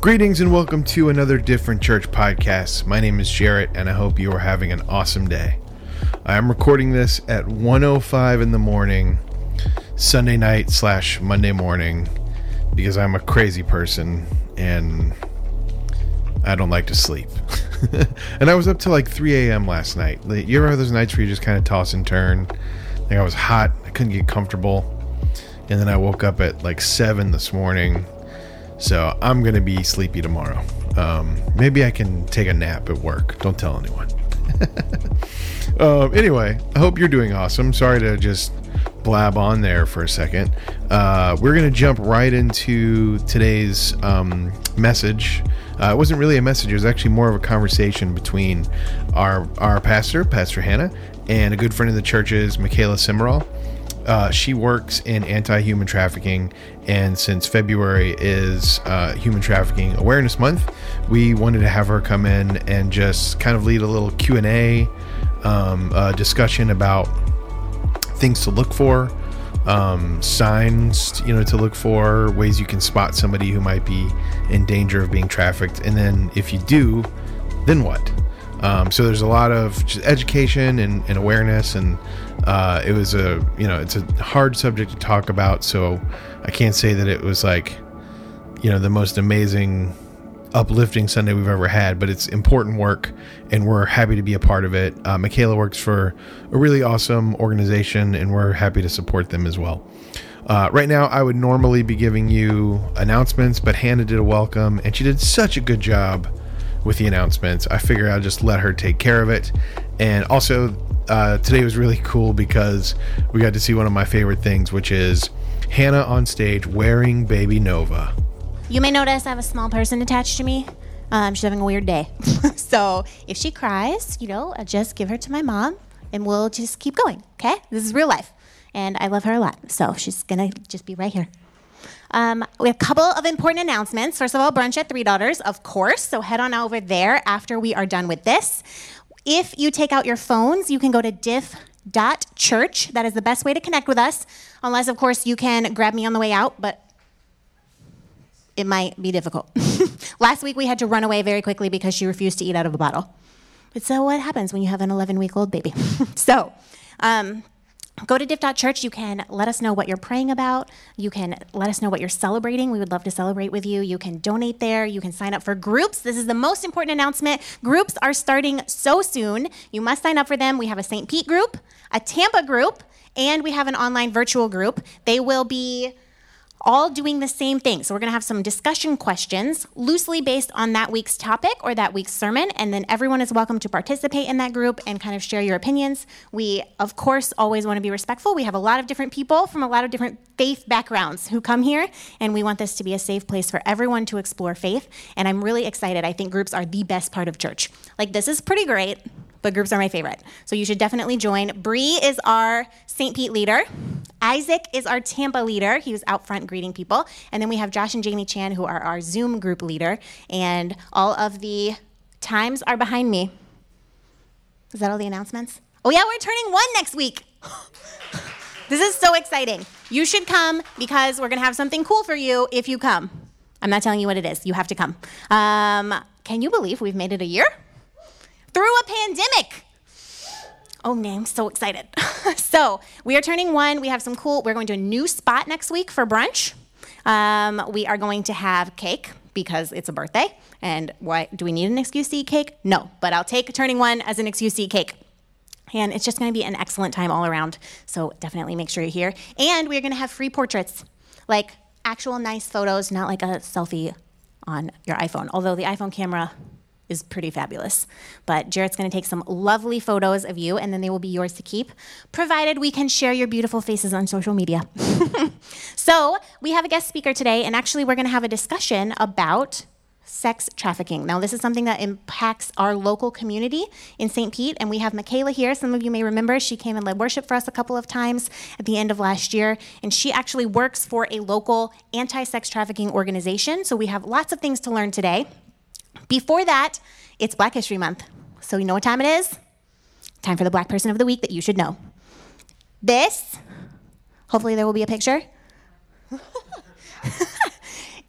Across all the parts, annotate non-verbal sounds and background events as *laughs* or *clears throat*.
Greetings and welcome to another Different Church podcast. My name is Jarrett and I hope you are having an awesome day. I am recording this at 105 in the morning, Sunday night slash Monday morning, because I'm a crazy person and I don't like to sleep. *laughs* and I was up till like 3 a.m. last night. You ever have those nights where you just kind of toss and turn? Like I was hot, I couldn't get comfortable. And then I woke up at like 7 this morning so I'm going to be sleepy tomorrow. Um, maybe I can take a nap at work. Don't tell anyone. *laughs* uh, anyway, I hope you're doing awesome. Sorry to just blab on there for a second. Uh, we're going to jump right into today's um, message. Uh, it wasn't really a message, it was actually more of a conversation between our, our pastor, Pastor Hannah, and a good friend of the church's, Michaela Cimarral. Uh, she works in anti-human trafficking, and since February is uh, Human Trafficking Awareness Month, we wanted to have her come in and just kind of lead a little Q and A um, discussion about things to look for, um, signs you know to look for, ways you can spot somebody who might be in danger of being trafficked, and then if you do, then what? Um, so there's a lot of education and, and awareness, and uh, it was a you know it's a hard subject to talk about. So I can't say that it was like you know the most amazing, uplifting Sunday we've ever had, but it's important work, and we're happy to be a part of it. Uh, Michaela works for a really awesome organization, and we're happy to support them as well. Uh, right now, I would normally be giving you announcements, but Hannah did a welcome, and she did such a good job with the announcements. I figured I'd just let her take care of it. And also, uh, today was really cool because we got to see one of my favorite things, which is Hannah on stage wearing Baby Nova. You may notice I have a small person attached to me. Um, she's having a weird day. *laughs* so if she cries, you know, I just give her to my mom and we'll just keep going. Okay? This is real life. And I love her a lot. So she's going to just be right here. Um, we have a couple of important announcements. First of all, brunch at Three Daughters, of course. So head on over there after we are done with this. If you take out your phones, you can go to diff.church. That is the best way to connect with us, unless, of course, you can grab me on the way out, but it might be difficult. *laughs* Last week, we had to run away very quickly because she refused to eat out of a bottle. But so, what happens when you have an 11 week old baby? *laughs* so, um, Go to diff.church. You can let us know what you're praying about. You can let us know what you're celebrating. We would love to celebrate with you. You can donate there. You can sign up for groups. This is the most important announcement. Groups are starting so soon. You must sign up for them. We have a St. Pete group, a Tampa group, and we have an online virtual group. They will be all doing the same thing. So we're going to have some discussion questions loosely based on that week's topic or that week's sermon, and then everyone is welcome to participate in that group and kind of share your opinions. We, of course, always want to be respectful. We have a lot of different people from a lot of different faith backgrounds who come here, and we want this to be a safe place for everyone to explore faith. And I'm really excited. I think groups are the best part of church. Like, this is pretty great but groups are my favorite. So you should definitely join. Bree is our St. Pete leader. Isaac is our Tampa leader. He was out front greeting people. And then we have Josh and Jamie Chan, who are our Zoom group leader. And all of the times are behind me. Is that all the announcements? Oh, yeah, we're turning one next week. *laughs* this is so exciting. You should come because we're going to have something cool for you if you come. I'm not telling you what it is. You have to come. Um, can you believe we've made it a year? through a pandemic. Oh man, I'm so excited. *laughs* so we are turning one. We have some cool, we're going to a new spot next week for brunch. Um, we are going to have cake because it's a birthday. And why do we need an excuse to eat cake? No, but I'll take turning one as an excuse to eat cake. And it's just going to be an excellent time all around. So definitely make sure you're here. And we're going to have free portraits, like actual nice photos, not like a selfie on your iPhone. Although the iPhone camera is pretty fabulous. But Jarrett's going to take some lovely photos of you, and then they will be yours to keep, provided we can share your beautiful faces on social media. *laughs* so, we have a guest speaker today, and actually, we're going to have a discussion about sex trafficking. Now, this is something that impacts our local community in St. Pete, and we have Michaela here. Some of you may remember she came and led worship for us a couple of times at the end of last year, and she actually works for a local anti sex trafficking organization. So, we have lots of things to learn today. Before that, it's Black History Month. So you know what time it is? Time for the Black Person of the Week that you should know. This, hopefully there will be a picture, *laughs*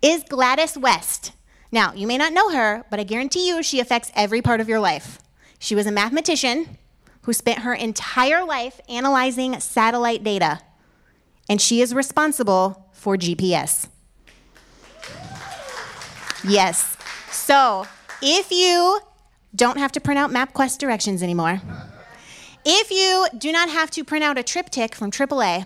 is Gladys West. Now, you may not know her, but I guarantee you she affects every part of your life. She was a mathematician who spent her entire life analyzing satellite data, and she is responsible for GPS. Yes. So, if you don't have to print out MapQuest directions anymore, if you do not have to print out a TripTik from AAA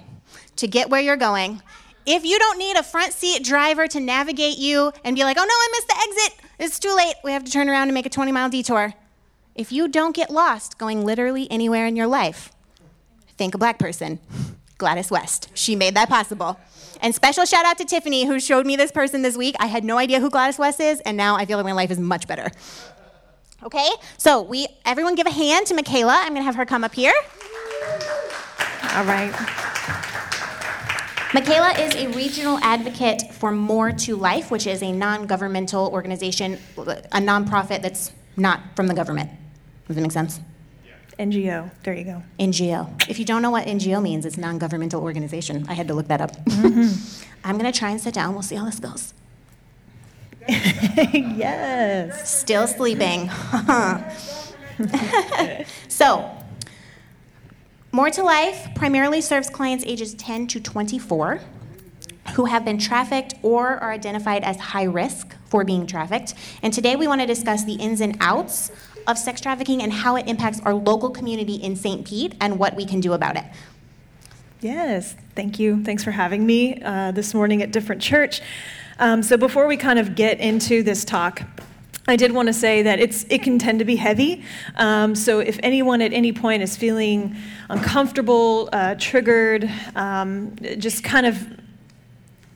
to get where you're going, if you don't need a front seat driver to navigate you and be like, oh no, I missed the exit, it's too late, we have to turn around and make a 20 mile detour. If you don't get lost going literally anywhere in your life, think a black person, Gladys West. She made that possible. And special shout out to Tiffany, who showed me this person this week. I had no idea who Gladys West is, and now I feel like my life is much better. Okay, so we everyone give a hand to Michaela. I'm gonna have her come up here. All right. Michaela is a regional advocate for More to Life, which is a non governmental organization, a nonprofit that's not from the government. Does that make sense? NGO. There you go. NGO. If you don't know what NGO means, it's non governmental organization. I had to look that up. Mm-hmm. I'm going to try and sit down. We'll see how this goes. *laughs* yes. Still sleeping. *laughs* so, more to Life primarily serves clients ages 10 to 24 who have been trafficked or are identified as high risk for being trafficked. And today we want to discuss the ins and outs of sex trafficking and how it impacts our local community in St. Pete and what we can do about it. Yes, thank you. Thanks for having me uh, this morning at Different Church. Um, so, before we kind of get into this talk, I did want to say that it's, it can tend to be heavy. Um, so if anyone at any point is feeling uncomfortable, uh, triggered, um, just kind of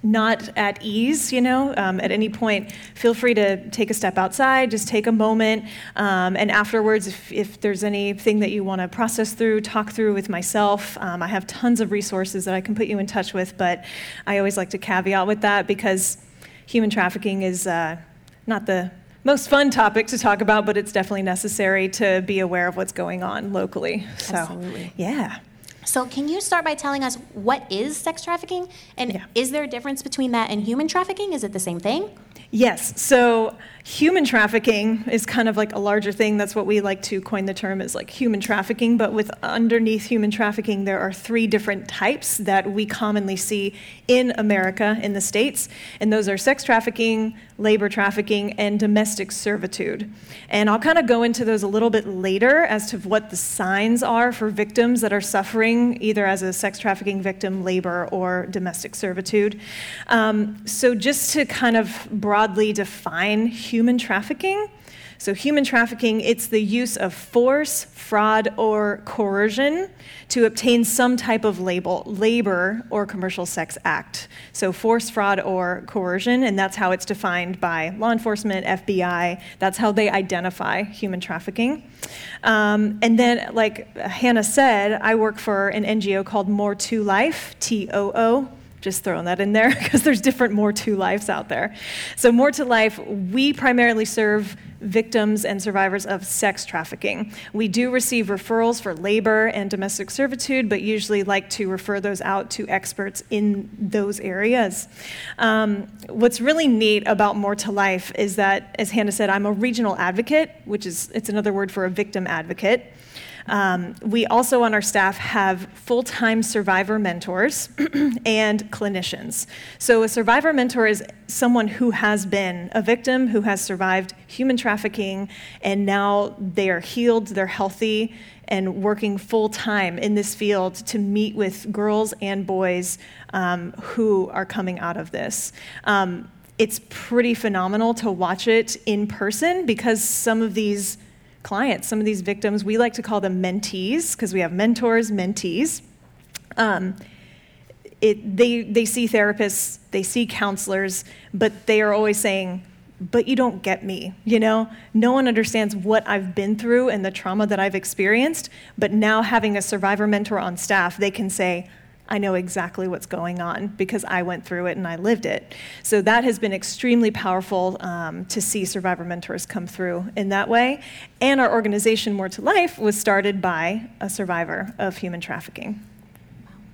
not at ease, you know, um, at any point, feel free to take a step outside, just take a moment. Um, and afterwards, if, if, there's anything that you want to process through, talk through with myself, um, I have tons of resources that I can put you in touch with. But I always like to caveat with that because human trafficking is uh, not the most fun topic to talk about, but it's definitely necessary to be aware of what's going on locally. So, Absolutely. yeah. So, can you start by telling us what is sex trafficking? And yeah. is there a difference between that and human trafficking? Is it the same thing? Yes. So, human trafficking is kind of like a larger thing. That's what we like to coin the term as like human trafficking. But with underneath human trafficking, there are three different types that we commonly see in America, in the States. And those are sex trafficking, labor trafficking, and domestic servitude. And I'll kind of go into those a little bit later as to what the signs are for victims that are suffering either as a sex trafficking victim, labor, or domestic servitude. Um, so, just to kind of broadly define human trafficking, so, human trafficking, it's the use of force, fraud, or coercion to obtain some type of label, labor or commercial sex act. So, force, fraud, or coercion, and that's how it's defined by law enforcement, FBI. That's how they identify human trafficking. Um, and then, like Hannah said, I work for an NGO called More to Life, T O O just throwing that in there *laughs* because there's different more to lives out there. So, more to life, we primarily serve victims and survivors of sex trafficking. We do receive referrals for labor and domestic servitude, but usually like to refer those out to experts in those areas. Um, what's really neat about More to Life is that, as Hannah said, I'm a regional advocate, which is it's another word for a victim advocate. Um, we also on our staff have full time survivor mentors *clears throat* and clinicians. So, a survivor mentor is someone who has been a victim, who has survived human trafficking, and now they are healed, they're healthy, and working full time in this field to meet with girls and boys um, who are coming out of this. Um, it's pretty phenomenal to watch it in person because some of these clients, some of these victims, we like to call them mentees because we have mentors, mentees. Um, it, they, they see therapists, they see counselors, but they are always saying, but you don't get me. You know, no one understands what I've been through and the trauma that I've experienced. But now having a survivor mentor on staff, they can say, I know exactly what's going on because I went through it and I lived it. So that has been extremely powerful um, to see survivor mentors come through in that way. And our organization, More to Life, was started by a survivor of human trafficking.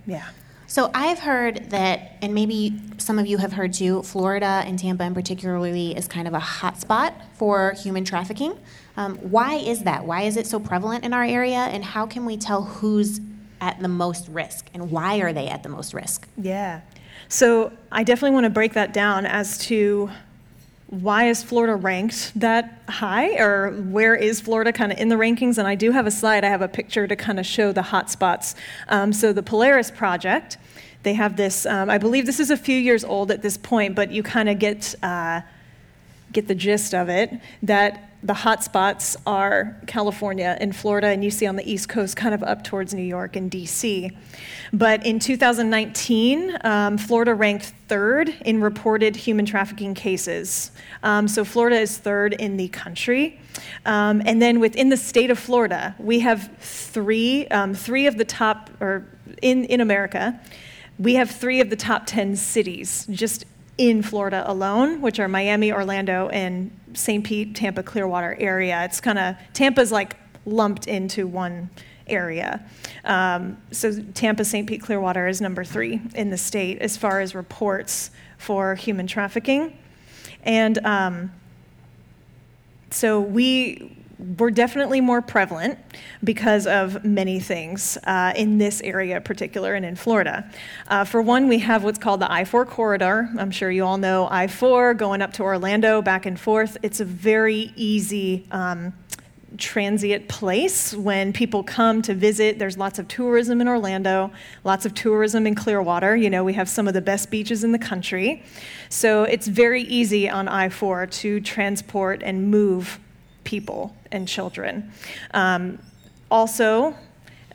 Yeah. So I've heard that, and maybe some of you have heard too, Florida and Tampa in particularly is kind of a hot spot for human trafficking. Um, why is that? Why is it so prevalent in our area? And how can we tell who's at the most risk and why are they at the most risk? Yeah. So I definitely want to break that down as to why is Florida ranked that high, or where is Florida kind of in the rankings? And I do have a slide, I have a picture to kind of show the hot spots. Um, so the Polaris Project, they have this, um, I believe this is a few years old at this point, but you kind of get, uh, get the gist of it, that the hot spots are California and Florida, and you see on the East Coast, kind of up towards New York and DC. But in 2019, um, Florida ranked third in reported human trafficking cases. Um, so Florida is third in the country. Um, and then within the state of Florida, we have three, um, three of the top, or in, in America, we have three of the top 10 cities just in Florida alone, which are Miami, Orlando, and St. Pete, Tampa, Clearwater area. It's kind of, Tampa's like lumped into one area. Um, so Tampa, St. Pete, Clearwater is number three in the state as far as reports for human trafficking. And um, so we were definitely more prevalent because of many things uh, in this area in particular and in Florida. Uh, for one, we have what's called the I 4 corridor. I'm sure you all know I 4 going up to Orlando, back and forth. It's a very easy. Um, transient place when people come to visit. There's lots of tourism in Orlando, lots of tourism in Clearwater. You know, we have some of the best beaches in the country. So it's very easy on I 4 to transport and move people and children. Um, also,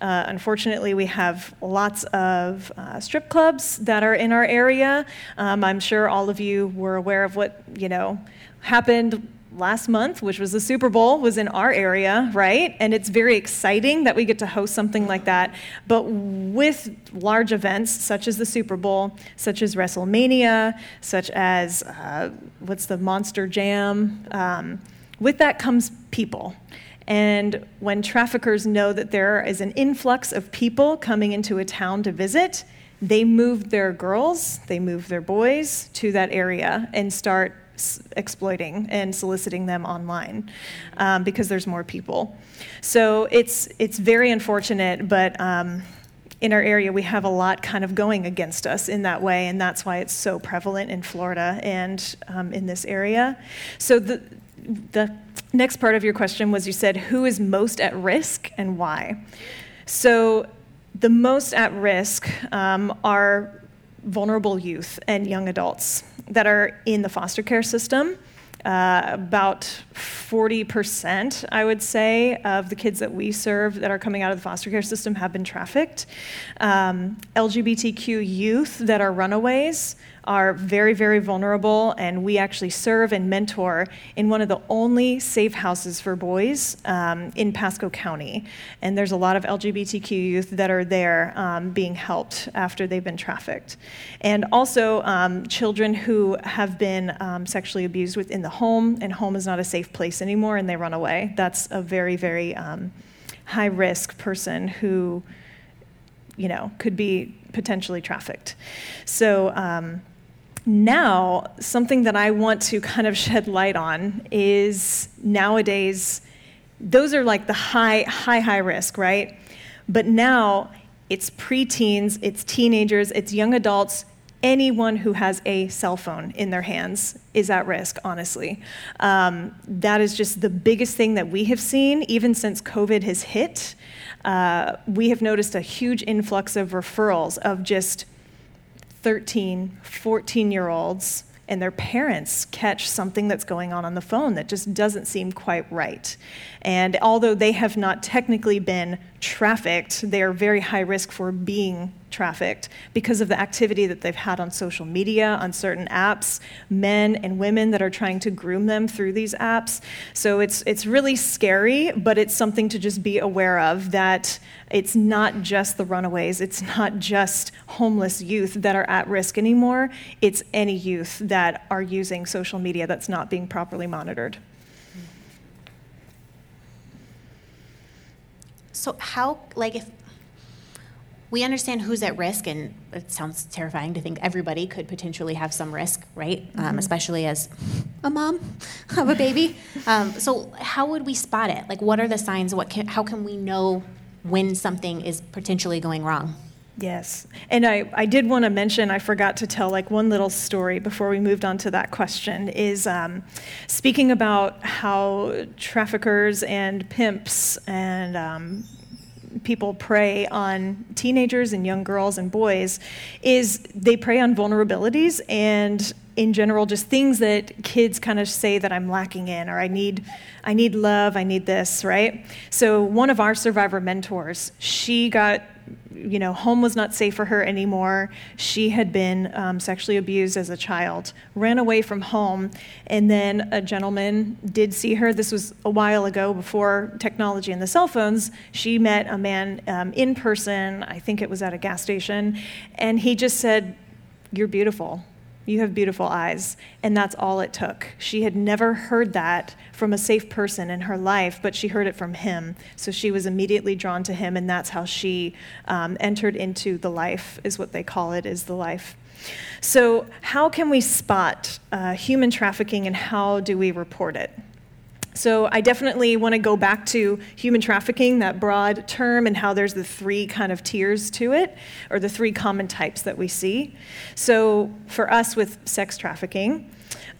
uh, unfortunately, we have lots of uh, strip clubs that are in our area. Um, I'm sure all of you were aware of what you know happened last month, which was the Super Bowl, was in our area, right? And it's very exciting that we get to host something like that. But with large events such as the Super Bowl, such as WrestleMania, such as uh, what's the Monster Jam. Um, with that comes people. And when traffickers know that there is an influx of people coming into a town to visit, they move their girls, they move their boys to that area and start exploiting and soliciting them online um, because there's more people. So it's it's very unfortunate, but. Um, in our area, we have a lot kind of going against us in that way, and that's why it's so prevalent in Florida and um, in this area. So the the next part of your question was you said, who is most at risk and why? So, the most at risk um, are vulnerable youth and young adults that are in the foster care system. Uh, about 40%, I would say, of the kids that we serve that are coming out of the foster care system have been trafficked. Um, LGBTQ youth that are runaways are very, very vulnerable, and we actually serve and mentor in one of the only safe houses for boys um, in Pasco County. And there's a lot of LGBTQ youth that are there um, being helped after they've been trafficked. And also, um, children who have been um, sexually abused within the home, and home is not a safe place anymore, and they run away. That's a very, very um, high risk person who you know, could be potentially trafficked. So um, now, something that I want to kind of shed light on is nowadays, those are like the high, high, high risk, right? But now it's preteens, it's teenagers, it's young adults. Anyone who has a cell phone in their hands is at risk, honestly. Um, that is just the biggest thing that we have seen, even since COVID has hit. Uh, we have noticed a huge influx of referrals of just 13, 14 year olds and their parents catch something that's going on on the phone that just doesn't seem quite right. And although they have not technically been trafficked, they are very high risk for being trafficked because of the activity that they've had on social media, on certain apps, men and women that are trying to groom them through these apps. So it's, it's really scary, but it's something to just be aware of that it's not just the runaways, it's not just homeless youth that are at risk anymore, it's any youth that are using social media that's not being properly monitored. So how like if we understand who's at risk, and it sounds terrifying to think everybody could potentially have some risk, right? Um, especially as a mom *laughs* of a baby. Um, so, how would we spot it? Like, what are the signs? What can, how can we know when something is potentially going wrong? Yes. And I, I did want to mention, I forgot to tell like one little story before we moved on to that question, is um, speaking about how traffickers and pimps and um, people prey on teenagers and young girls and boys is they prey on vulnerabilities and in general just things that kids kind of say that I'm lacking in or I need I need love, I need this, right? So one of our survivor mentors, she got you know, home was not safe for her anymore. She had been um, sexually abused as a child, ran away from home, and then a gentleman did see her. This was a while ago before technology and the cell phones. She met a man um, in person, I think it was at a gas station, and he just said, You're beautiful. You have beautiful eyes. And that's all it took. She had never heard that from a safe person in her life, but she heard it from him. So she was immediately drawn to him, and that's how she um, entered into the life, is what they call it, is the life. So, how can we spot uh, human trafficking and how do we report it? So I definitely want to go back to human trafficking, that broad term, and how there's the three kind of tiers to it, or the three common types that we see. So for us with sex trafficking,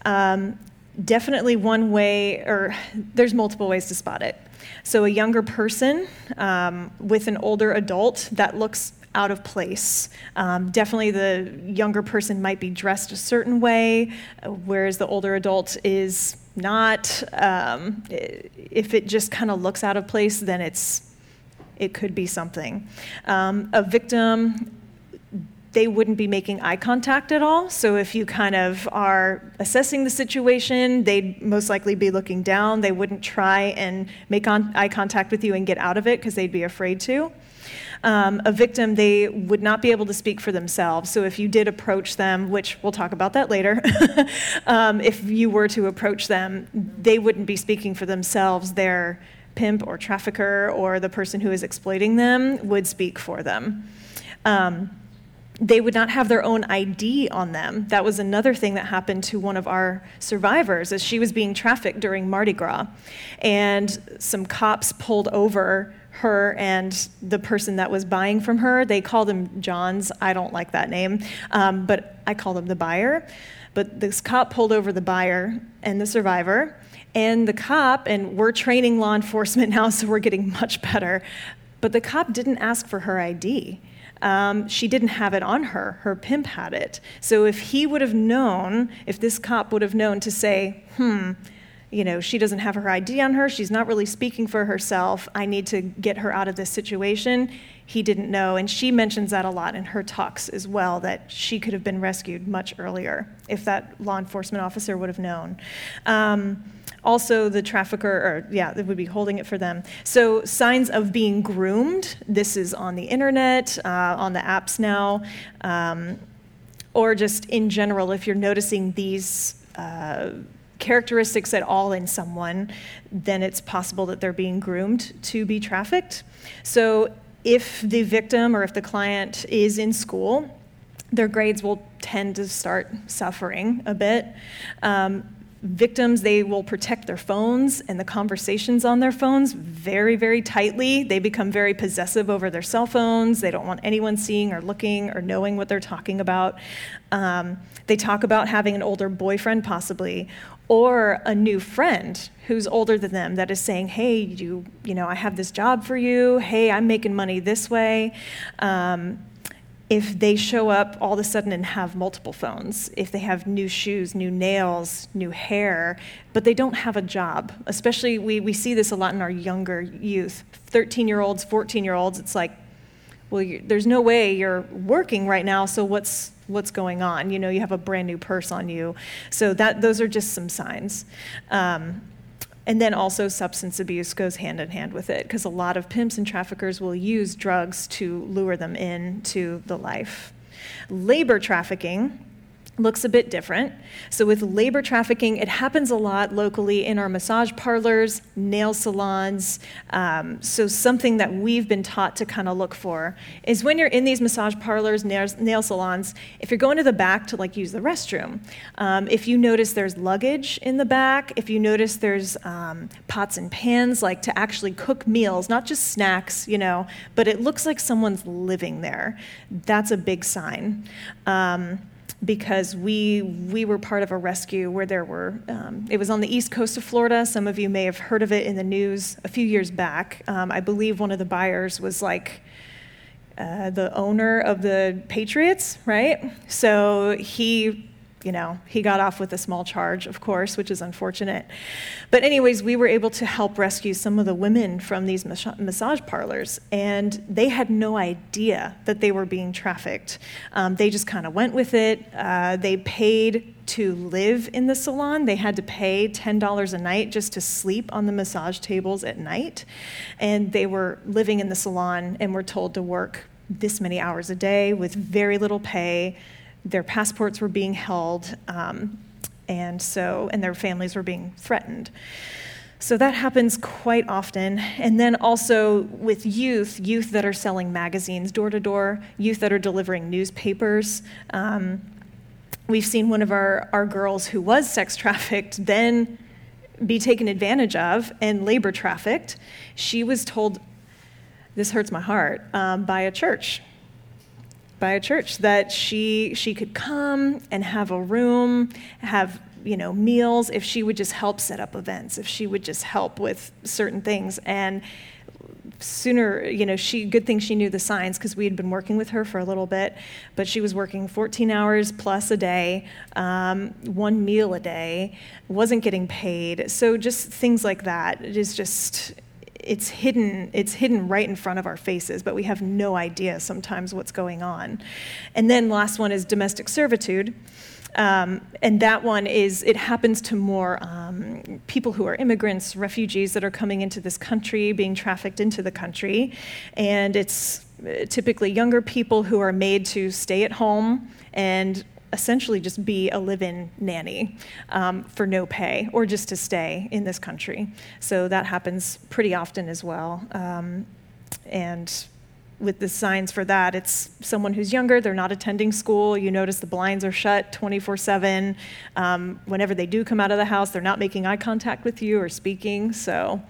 um, definitely one way, or there's multiple ways to spot it. So a younger person um, with an older adult that looks out of place. Um, definitely, the younger person might be dressed a certain way, whereas the older adult is not. Um, if it just kind of looks out of place, then it's it could be something. Um, a victim, they wouldn't be making eye contact at all. So if you kind of are assessing the situation, they'd most likely be looking down. They wouldn't try and make on, eye contact with you and get out of it because they'd be afraid to um, a victim, they would not be able to speak for themselves. So if you did approach them, which we'll talk about that later, *laughs* um, if you were to approach them, they wouldn't be speaking for themselves. Their pimp or trafficker or the person who is exploiting them would speak for them. Um, they would not have their own ID on them. That was another thing that happened to one of our survivors as she was being trafficked during Mardi Gras. And some cops pulled over her and the person that was buying from her. They called him Johns. I don't like that name, um, but I call him the buyer. But this cop pulled over the buyer and the survivor, and the cop, and we're training law enforcement *laughs* now, so we're getting much better. But the cop didn't ask for her ID. Um, she didn't have it on her. Her pimp had it. So if he would have known, if this cop would have known to say, hmm, you know, she doesn't have her ID on her. She's not really speaking for herself. I need to get her out of this situation. He didn't know. And she mentions that a lot in her talks as well that she could have been rescued much earlier if that law enforcement officer would have known. Um, also, the trafficker, or yeah, they would be holding it for them. So, signs of being groomed this is on the internet, uh, on the apps now, um, or just in general, if you're noticing these. Uh, characteristics at all in someone, then it's possible that they're being groomed to be trafficked. So if the victim or if the client is in school, their grades will tend to start suffering a bit. Um, victims they will protect their phones and the conversations on their phones very very tightly they become very possessive over their cell phones they don't want anyone seeing or looking or knowing what they're talking about um, they talk about having an older boyfriend possibly or a new friend who's older than them that is saying hey you you know i have this job for you. Hey i'm making money this way. Um, if they show up all of a sudden and have multiple phones, if they have new shoes, new nails, new hair, but they don't have a job, especially we, we see this a lot in our younger youth. 13 year olds, 14 year olds, it's like, well, there's no way you're working right now, so what's what's going on? You know, you have a brand new purse on you, so that those are just some signs. Um, and then also, substance abuse goes hand in hand with it because a lot of pimps and traffickers will use drugs to lure them into the life. Labor trafficking. Looks a bit different. So, with labor trafficking, it happens a lot locally in our massage parlors, nail salons. Um, so, something that we've been taught to kind of look for is when you're in these massage parlors, nail, nail salons, if you're going to the back to like use the restroom, um, if you notice there's luggage in the back, if you notice there's um, pots and pans, like to actually cook meals, not just snacks, you know, but it looks like someone's living there, that's a big sign. Um, because we we were part of a rescue where there were um, it was on the east coast of Florida. Some of you may have heard of it in the news a few years back. Um, I believe one of the buyers was like. Uh, the owner of the Patriots, right? So he you know, he got off with a small charge, of course, which is unfortunate. But, anyways, we were able to help rescue some of the women from these massage parlors, and they had no idea that they were being trafficked. Um, they just kind of went with it. Uh, they paid to live in the salon. They had to pay $10 a night just to sleep on the massage tables at night. And they were living in the salon and were told to work this many hours a day with very little pay their passports were being held, um, and so, and their families were being threatened. So that happens quite often. And then also with youth, youth that are selling magazines door to door, youth that are delivering newspapers. Um, we've seen one of our, our girls who was sex trafficked then be taken advantage of and labor trafficked. She was told, this hurts my heart, um, by a church by a church that she she could come and have a room, have you know meals if she would just help set up events, if she would just help with certain things. And sooner you know she good thing she knew the signs because we had been working with her for a little bit but she was working 14 hours plus a day um, one meal a day wasn't getting paid. So just things like that it is just it's hidden it's hidden right in front of our faces but we have no idea sometimes what's going on. And then last one is domestic servitude. Um, and that one is it happens to more um, people who are immigrants refugees that are coming into this country being trafficked into the country. And it's uh, typically younger people who are made to stay at home and essentially just be a live in nanny um, for no pay or just to stay in this country. So that happens pretty often as well. Um, and with the signs for that, it's someone who's younger, they're not attending school. You notice the blinds are shut 24 um, 7. Whenever they do come out of the house, they're not making eye contact with you or speaking. So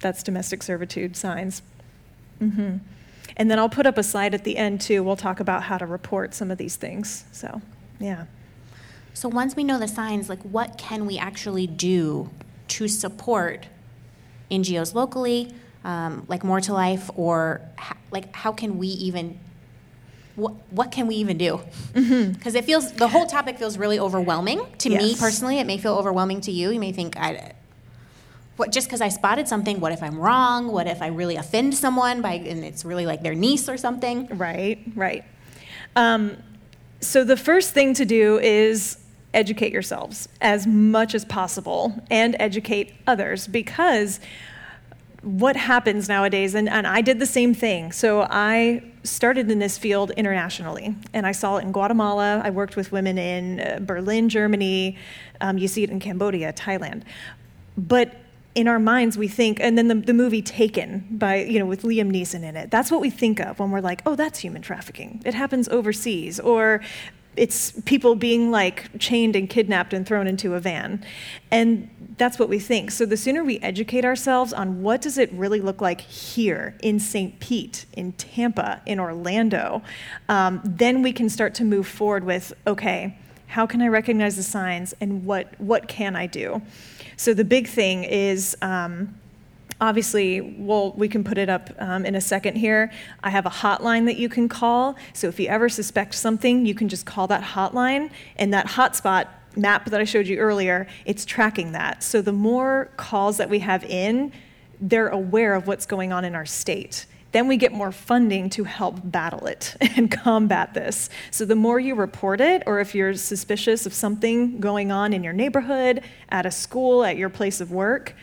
that's domestic servitude signs. Mm-hmm. And then I'll put up a slide at the end too. We'll talk about how to report some of these things. So. Yeah. So once we know the signs, like what can we actually do to support NGOs locally, um, like More to Life, or ha- like how can we even what, what can we even do? Because mm-hmm. it feels the whole topic feels really overwhelming to yes. me personally. It may feel overwhelming to you. You may think I. What, just because I spotted something, what if I'm wrong? What if I really offend someone by, and it's really like their niece or something? Right, right. Um, so, the first thing to do is educate yourselves as much as possible and educate others because what happens nowadays, and, and I did the same thing. So, I started in this field internationally, and I saw it in Guatemala. I worked with women in uh, Berlin, Germany. Um, you see it in Cambodia, Thailand. But in our minds we think and then the, the movie taken by you know with liam neeson in it that's what we think of when we're like oh that's human trafficking. It happens overseas or it's people being like chained and kidnapped and thrown into a van. And that's what we think. So the sooner we educate ourselves on what does it really look like here in st pete in tampa in orlando um, then we can start to move forward with okay how can i recognize the signs and what what can i do so the big thing is. Um, obviously, well, we can put it up um, in a second here. I have a hotline that you can call. So if you ever suspect something, you can just call that hotline, and that hotspot map that I showed you earlier, it's tracking that. So the more calls that we have in, they're aware of what's going on in our state then we get more funding to help battle it *laughs* and combat this. So the more you report it, or if you're suspicious of something going on in your neighborhood, at a school, at your place of work,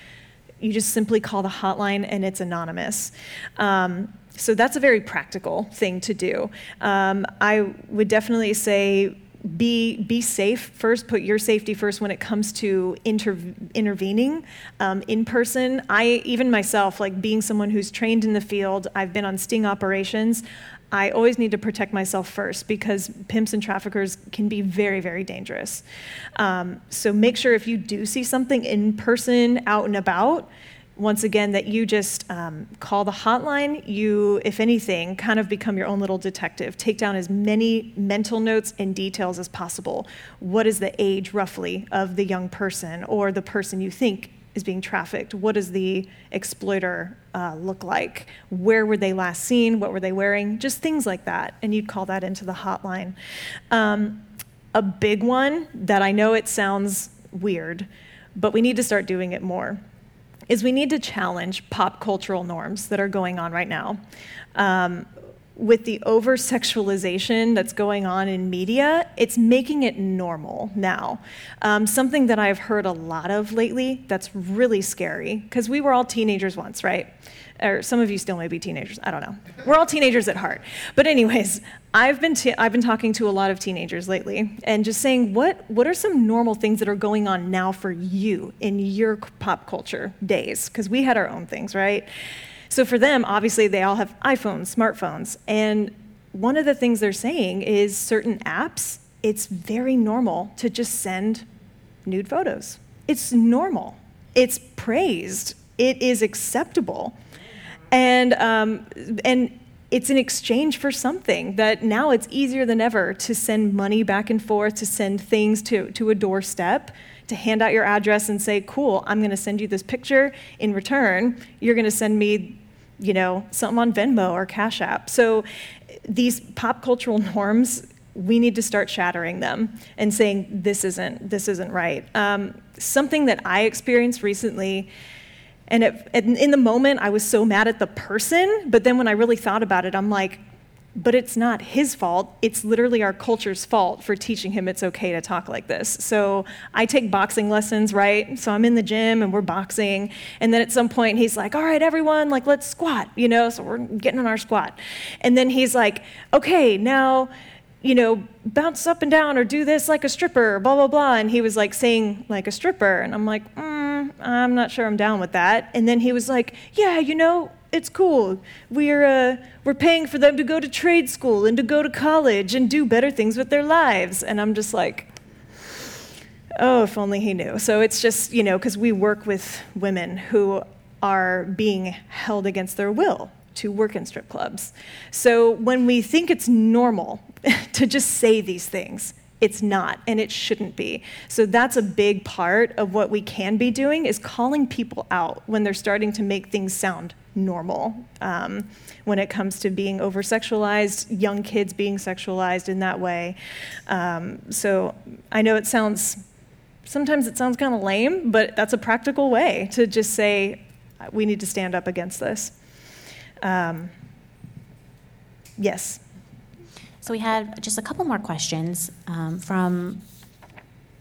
you just simply call the hotline and it's anonymous. Um, so that's a very practical thing to do. Um, I would definitely say be be safe first. Put your safety first when it comes to inter- intervening um, in person. I even myself, like being someone who's trained in the field, I've been on sting operations. I always need to protect myself first because pimps and traffickers can be very, very dangerous. Um, so make sure if you do see something in person, out and about, once again, that you just um, call the hotline. You, if anything, kind of become your own little detective. Take down as many mental notes and details as possible. What is the age, roughly, of the young person or the person you think is being trafficked? What does the exploiter uh, look like? Where were they last seen? What were they wearing? Just things like that. And you'd call that into the hotline. Um, a big one that I know it sounds weird, but we need to start doing it more is we need to challenge pop cultural norms that are going on right now. Um, with the over sexualization that's going on in media, it's making it normal now. Um, something that I've heard a lot of lately that's really scary, because we were all teenagers once, right? Or some of you still may be teenagers, I don't know. We're all teenagers at heart. But, anyways, I've been, i I've been talking to a lot of teenagers lately and just saying, what, what are some normal things that are going on now for you in your pop culture days? Because we had our own things, right? So for them, obviously, they all have iPhones, smartphones. And one of the things they're saying is certain apps, it's very normal to just send nude photos. It's normal, it's praised, it is acceptable. And, um, and it's in exchange for something that now it's easier than ever to send money back and forth, to send things to, to a doorstep, to hand out your address and say, Cool, I'm going to send you this picture. In return, you're going to send me you know, something on Venmo or Cash App. So these pop cultural *laughs* norms, we need to start shattering them and saying this isn't this isn't right. Um, something that I experienced recently. And it, in the moment, I was so mad at the person, but then when I really thought about it, I'm like, but it's not his fault. It's literally our culture's fault for teaching him it's okay to talk like this. So I take boxing lessons, right? So I'm in the gym and we're boxing. And then at some point he's like, all right, everyone, like, let's squat, you know? So we're getting on our squat. And then he's like, okay, now, you know, bounce up and down or do this like a stripper, blah, blah, blah. And he was like saying, like a stripper. And I'm like, mm, I'm not sure I'm down with that. And then he was like, yeah, you know, it's cool. We're, uh, we're paying for them to go to trade school and to go to college and do better things with their lives. And I'm just like, oh, if only he knew. So it's just, you know, because we work with women who are being held against their will to work in strip clubs. So when we think it's normal *laughs* to just say these things, it's not and it shouldn't be so that's a big part of what we can be doing is calling people out when they're starting to make things sound normal um, when it comes to being over sexualized, young kids being sexualized in that way. Um, so I know it sounds, sometimes it sounds kind of lame, but that's a practical way to just say, we need to stand up against this. Um, yes. So we had just a couple more questions um, from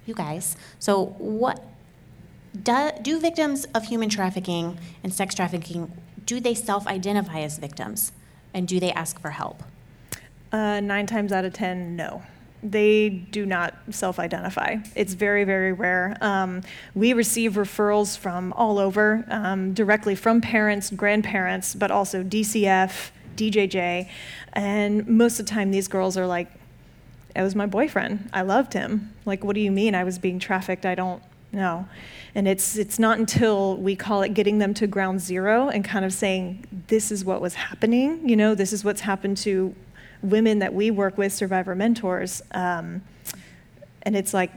you guys. So, what do, do victims of human trafficking and sex trafficking do they self identify as victims? And do they ask for help? Uh, nine times out of ten, no. They do not self identify. It's very, very rare. Um, we receive referrals from all over, um, directly from parents, grandparents, but also DCF, DJJ. And most of the time, these girls are like, it was my boyfriend. I loved him. Like, what do you mean I was being trafficked? I don't know. And it's, it's not until we call it getting them to ground zero and kind of saying, this is what was happening, you know, this is what's happened to women that we work with, survivor mentors. Um, and it's like,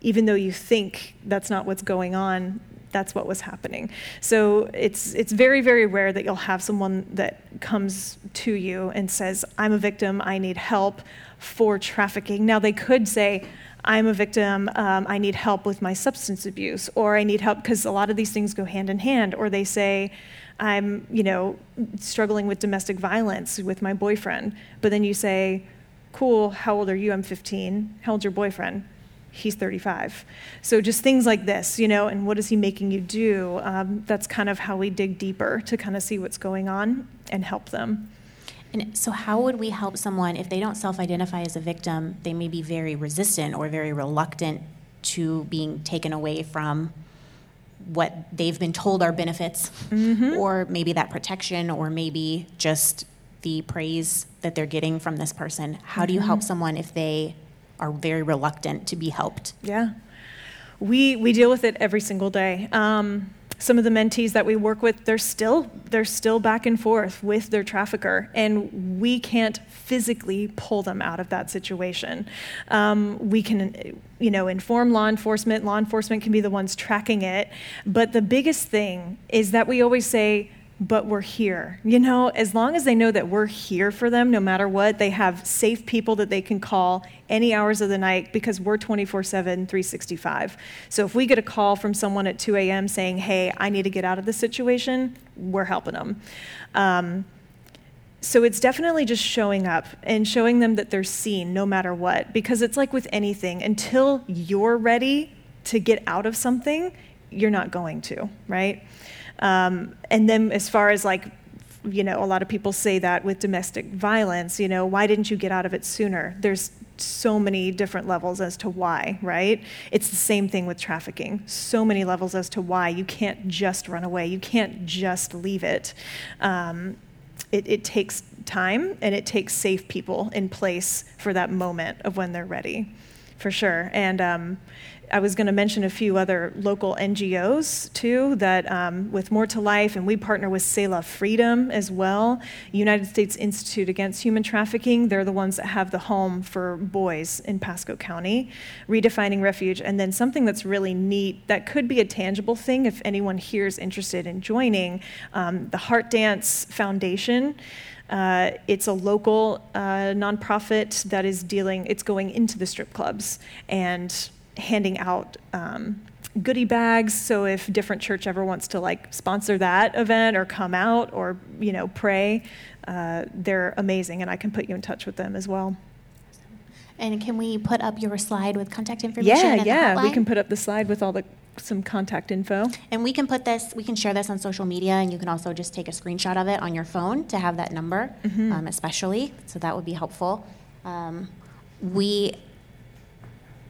even though you think that's not what's going on, that's what was happening. So it's it's very very rare that you'll have someone that comes to you and says, "I'm a victim. I need help for trafficking." Now they could say, I'm a victim, um, I need help with my substance abuse, or I need help because a lot of these things go hand in hand, or they say, I'm, you know, struggling with domestic violence with my boyfriend. But then you say, cool, how old are you? I'm 15. How old's your boyfriend? He's 35. So just things like this, you know, and what is he making you do? Um, that's kind of how we dig deeper to kind of see what's going on and help them. And so, how would we help someone if they don't self identify as a victim? They may be very resistant or very reluctant to being taken away from what they've been told are benefits, or maybe that protection, or maybe just the praise that they're getting from this person. How do you help someone if they are very reluctant to be helped? Yeah. We, we deal with it every single day. Um, some of the mentees that we work with, they're still, they're still back and forth with their trafficker, and we can't physically pull them out of that situation. Um, we can, you know, inform law enforcement. Law enforcement can be the ones tracking it. But the biggest thing is that we always say, but we're here. You know, as long as they know that we're here for them, no matter what, they have safe people that they can call any hours of the night because we're 24 7, 365. So if we get a call from someone at 2 a.m. saying, hey, I need to get out of this situation, we're helping them. Um, so it's definitely just showing up and showing them that they're seen no matter what. Because it's like with anything, until you're ready to get out of something, you're not going to, right? Um, and then as far as like, you know, a lot of people say that with domestic violence, you know, why didn't you get out of it sooner? There's so many different levels as to why, right? It's the same thing with trafficking. So many levels as to why. You can't just run away, you can't just leave it. Um, it, it takes time and it takes safe people in place for that moment of when they're ready, for sure. And um, I was going to mention a few other local NGOs too that um, with More Too Life, and we partner with Selah Freedom as well. United States Institute Against Human Trafficking, they're the ones that have the home for boys in Pasco County. Redefining Refuge, and then something that's really neat that could be a tangible thing if anyone here is interested in joining um, the Heart Dance Foundation. Uh, it's a local uh, nonprofit that is dealing, it's going into the strip clubs and handing out um, goodie bags. So if different church ever wants to like sponsor that event or come out or you know pray, uh, they're amazing, and I can put you in touch with them as well. And can we put up your slide with contact information? Yeah, yeah, we can put up the slide with all the some contact info. And we can put this, we can share this on social media, and you can also just take a screenshot of it on your phone to have that number, Mm-hmm. um, especially. So that would be helpful. Um, we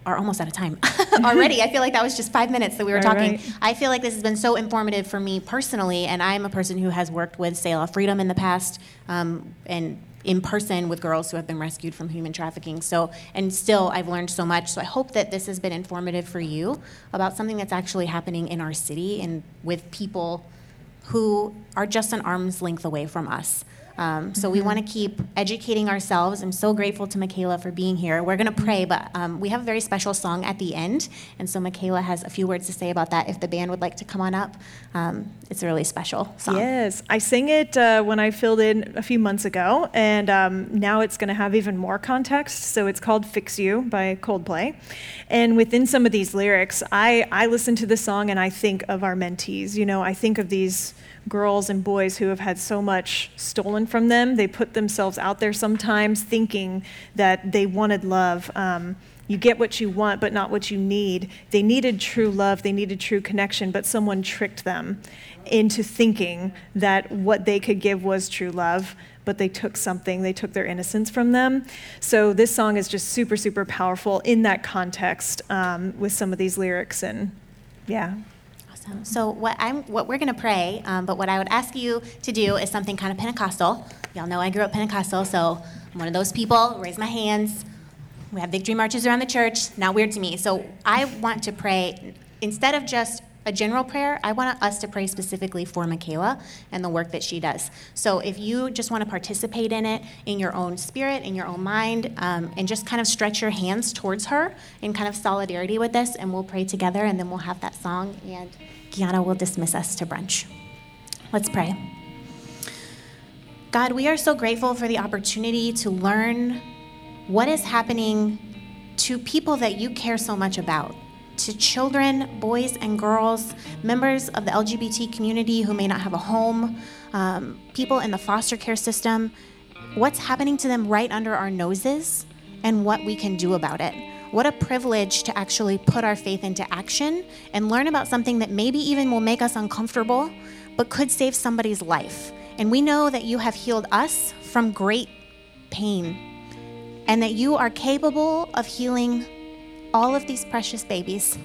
are almost out of time *laughs* already. I feel like that was just five minutes that we were All talking. right. I feel like this has been so informative for me personally, and I'm a person who has worked with Selah Freedom in the past, um, and in person with girls who have been rescued from human trafficking. So, and still, I've learned so much. So, I hope that this has been informative for you about something that's actually happening in our city and with people who are just an arm's length away from us. Um, so we want to keep educating ourselves. I'm so grateful to Michaela for being here. We're going to pray, but um, we have a very special song at the end, and so Michaela has a few words to say about that. If the band would like to come on up, um, it's a really special song. Yes, I sang it uh, when I filled in a few months ago, and um, now it's going to have even more context. So it's called "Fix You" by Coldplay, and within some of these lyrics, I I listen to the song and I think of our mentees. You know, I think of these girls and boys who have had so much from them. They put themselves out there sometimes, thinking that they wanted love. Um, you get what you want, but not what you need. They needed true love, they needed true connection, but someone tricked them into thinking that what they could give was true love, but they took something, they took their innocence from them. So this song is just super, super powerful in that context um, with some of these lyrics. And yeah, Awesome. So what I'm, what we're going to pray, um, but what I would ask you to do is something kind of Pentecostal. Y'all know I grew up Pentecostal, so I'm one of those people. Raise my hands. We have victory marches around the church. Not weird to me. So I want to pray instead of just a general prayer. I want us to pray specifically for Michaela and the work that she does. So if you just want to participate in it in your own spirit, in your own mind, um, and just kind of stretch your hands towards her in kind of solidarity with this, and we'll pray together, and then we'll have that song, and Kiana will dismiss us to brunch. Let's pray. God, we are so grateful for the opportunity to learn what is happening to people that you care so much about, to children, boys and girls, members of the LGBT community who may not have a home, um, people in the foster care system, what's happening to them right under our noses, and what we can do about it. What a privilege to actually put our faith into action and learn about something that maybe even will make us uncomfortable, but could save somebody's life And we know that you have healed us from great pain and that you are capable of healing all of these precious babies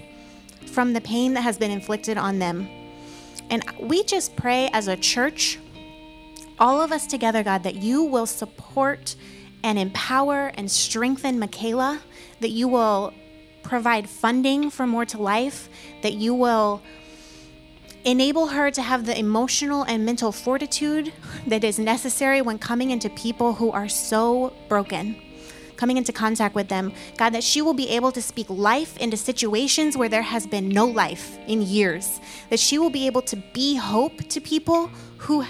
from the pain that has been inflicted on them. And we just pray as a church, all of us together, God, that you will support and empower and strengthen Michaela, that you will provide funding for More Too Life, that you will enable her to have the emotional and mental fortitude that is necessary when coming into people who are so broken coming into contact with them, God, that she will be able to speak life into situations where there has been no life in years, that she will be able to be hope to people who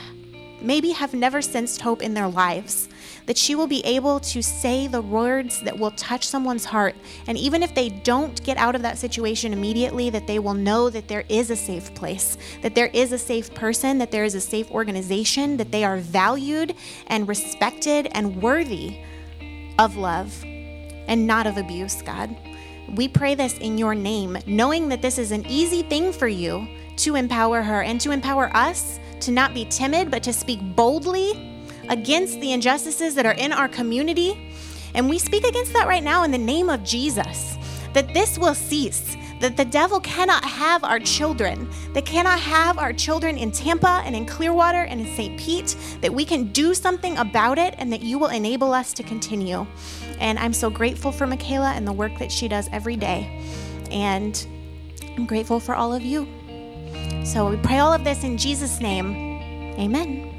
maybe have never sensed hope in their lives. That she will be able to say the words that will touch someone's heart. And even if they don't get out of that situation immediately, that they will know that there is a safe place, that there is a safe person, that there is a safe organization, that they are valued and respected and worthy of love and not of abuse, God. We pray this in your name, knowing that this is an easy thing for you to empower her and to empower us to not be timid, but to speak boldly against the injustices that are in our community. And we speak against that right now in the name of Jesus, that this will cease, that the devil cannot have our children, that cannot have our children in Tampa and in Clearwater and in St. Pete, that we can do something about it and that you will enable us to continue. And I'm so grateful for Michaela and the work that she does every day. And I'm grateful for all of you. So we pray all of this in Jesus' name. Amen.